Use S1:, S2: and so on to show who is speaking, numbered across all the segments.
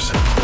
S1: person.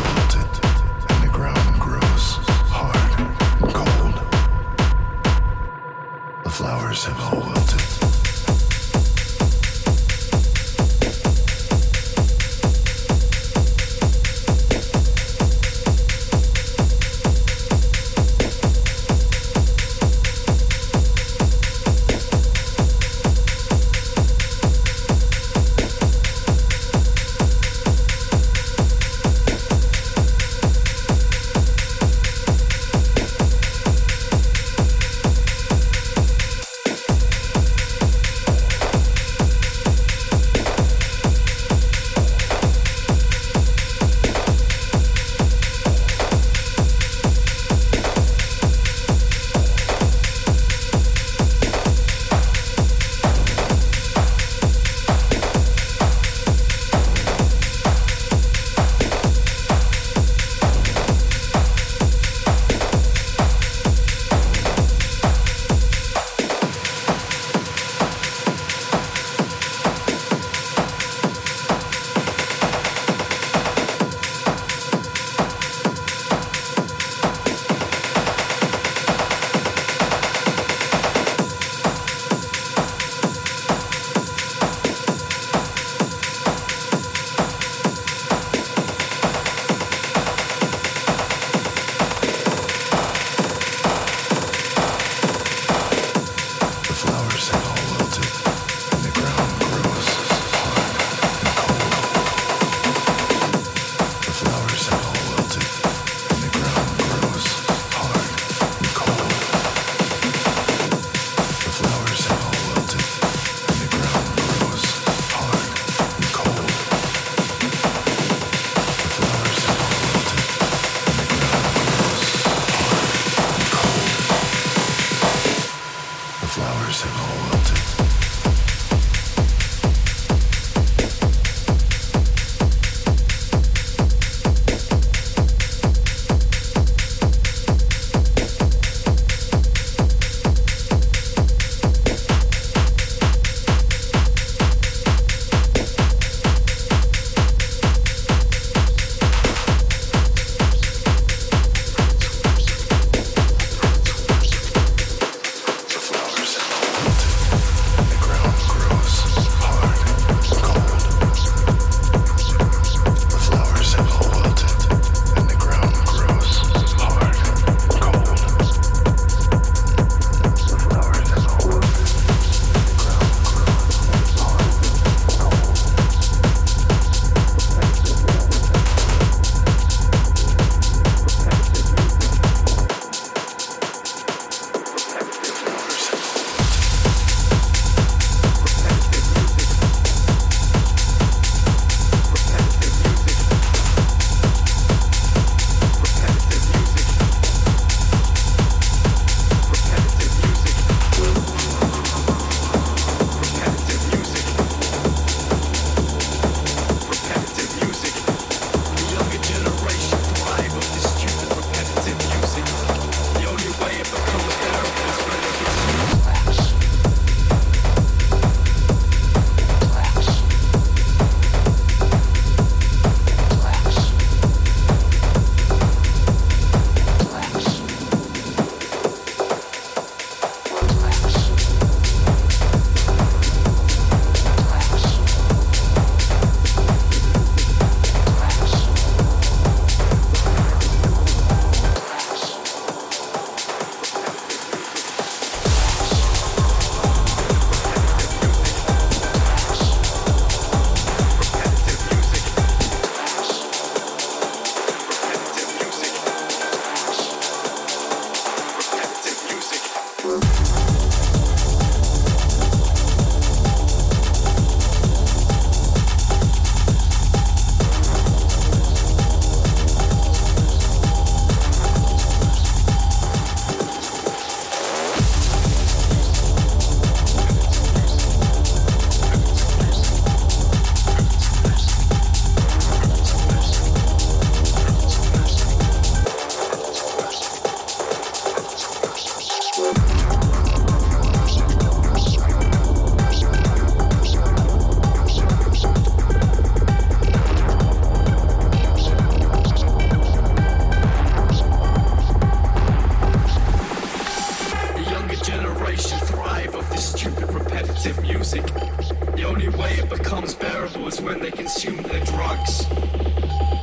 S1: The only way it becomes bearable is when they consume their drugs.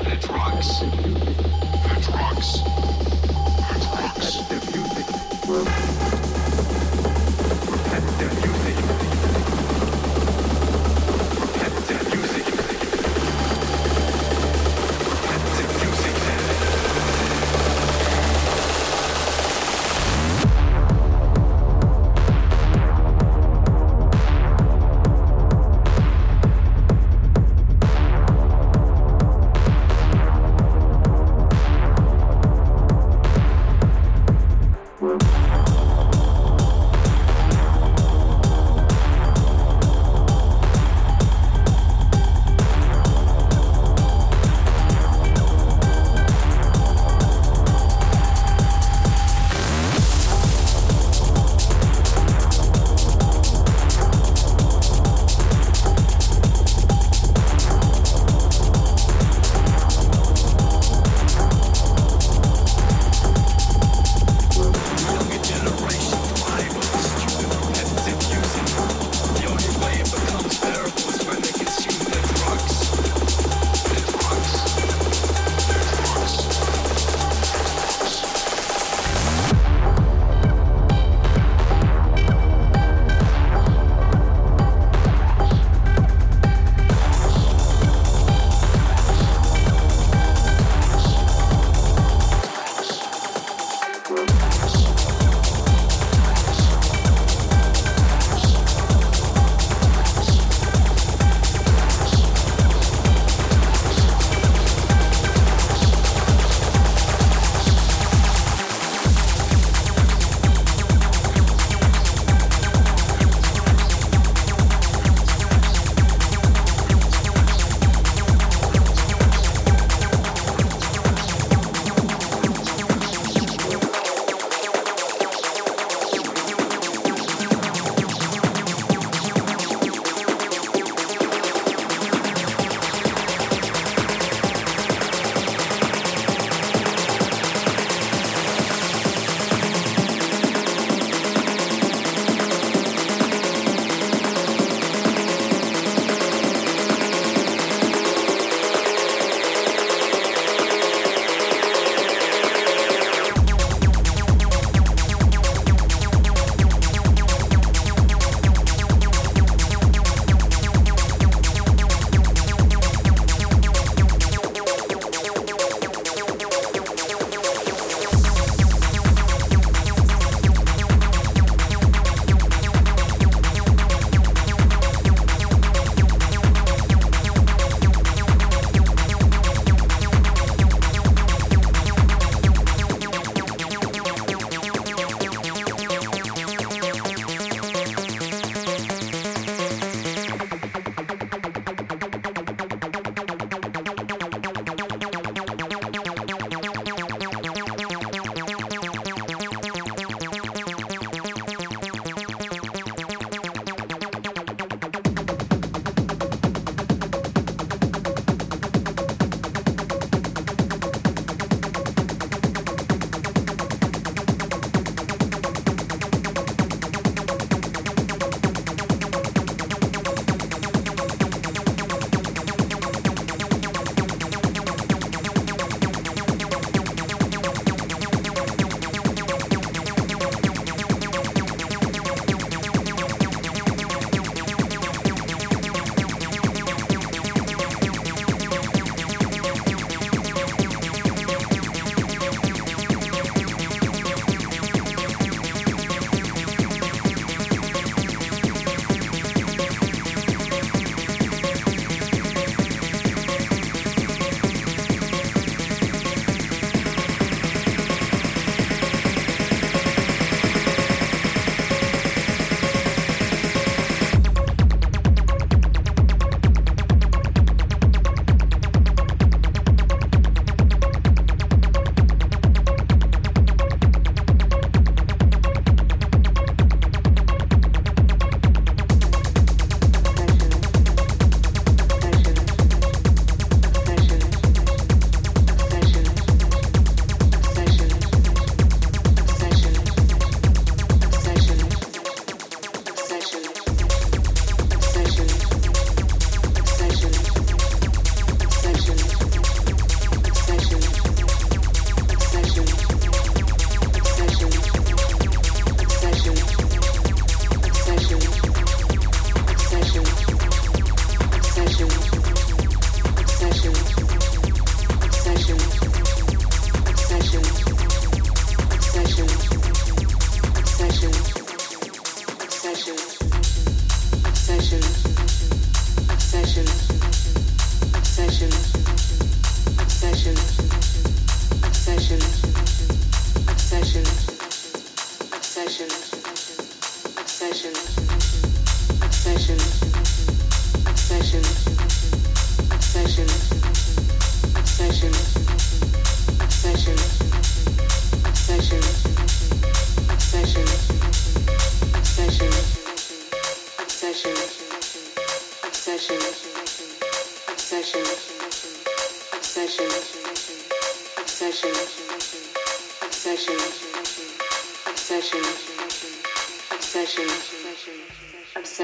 S1: Their drugs. Their drugs. Their drugs.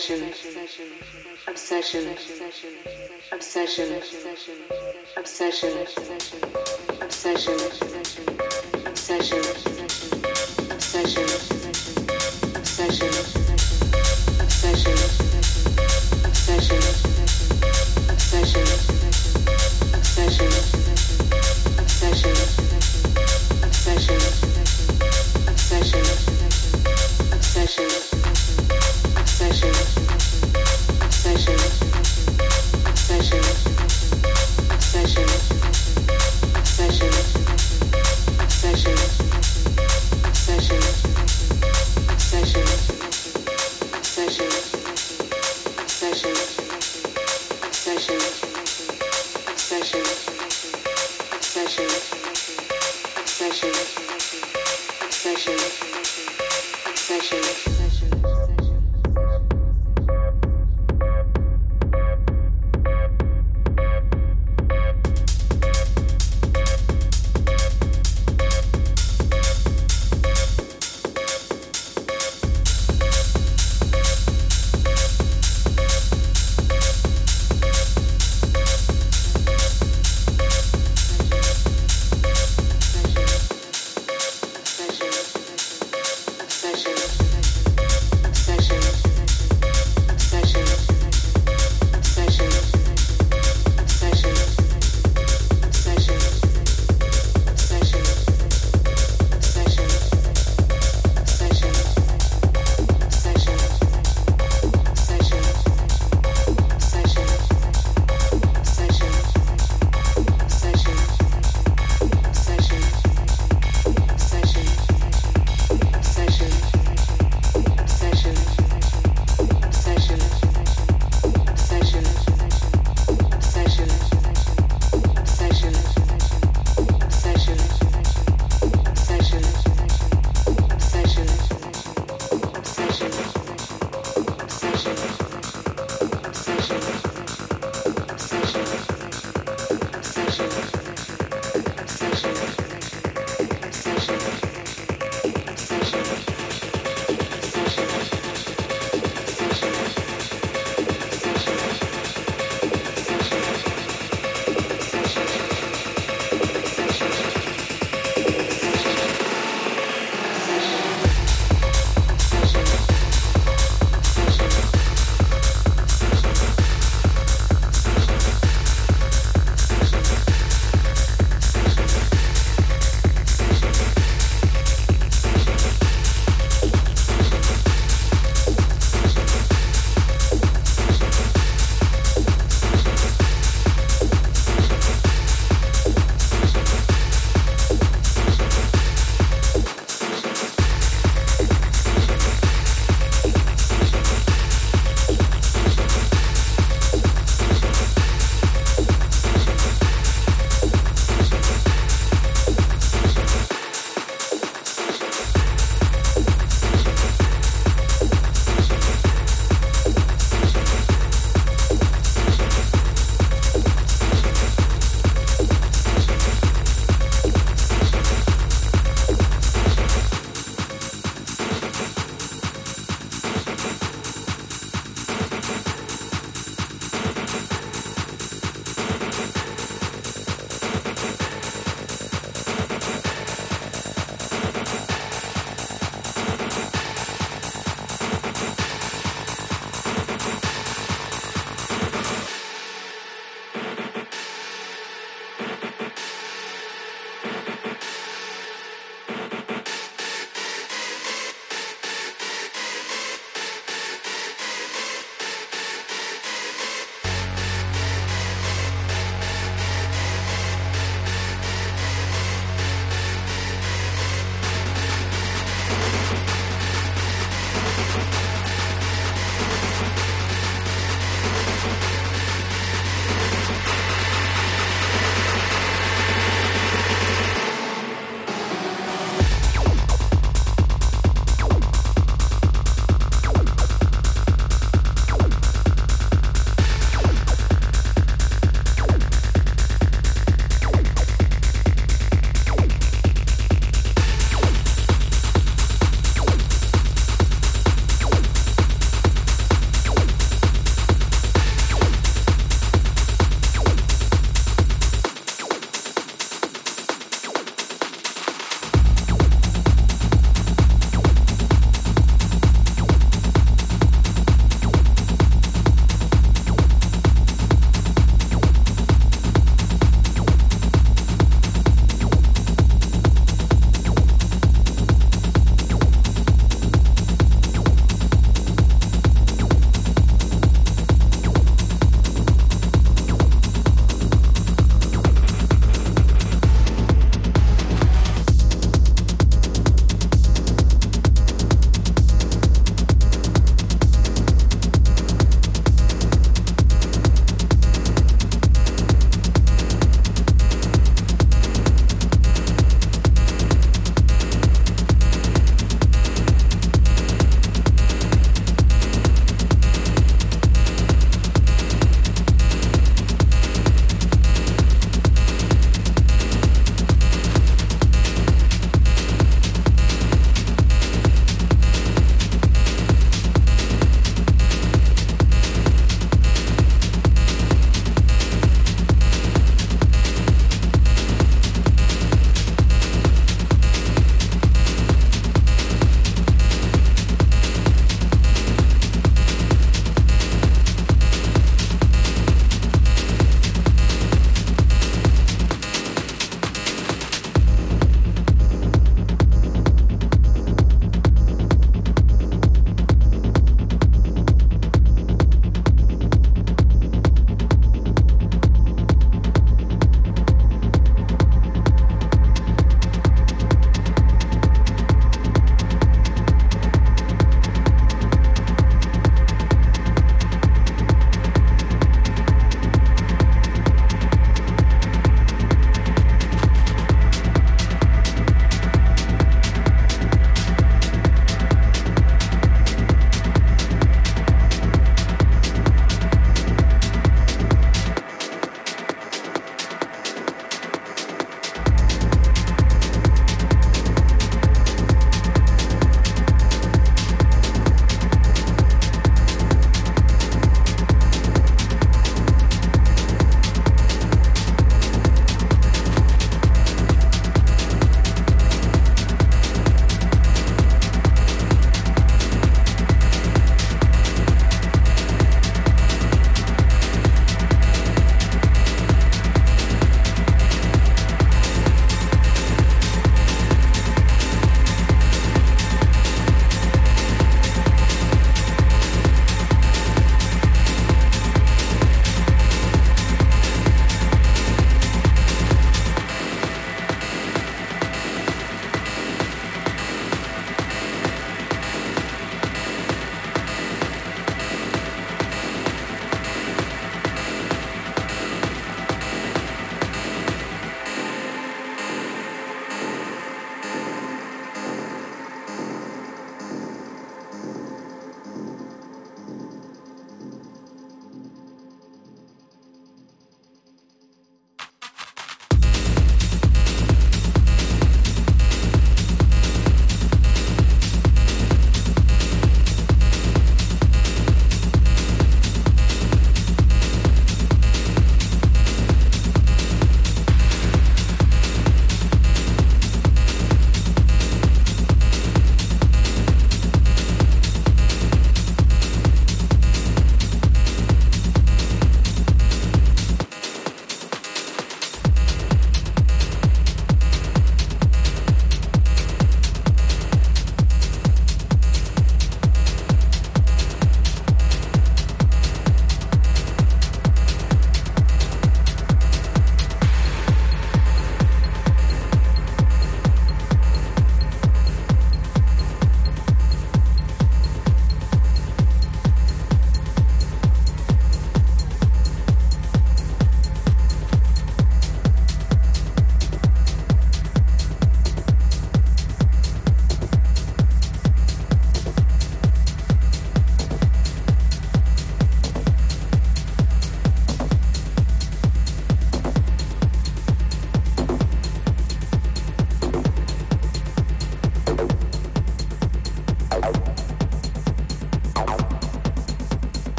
S1: obsession, obsession, obsession, obsession, obsession, obsession.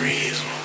S1: reason.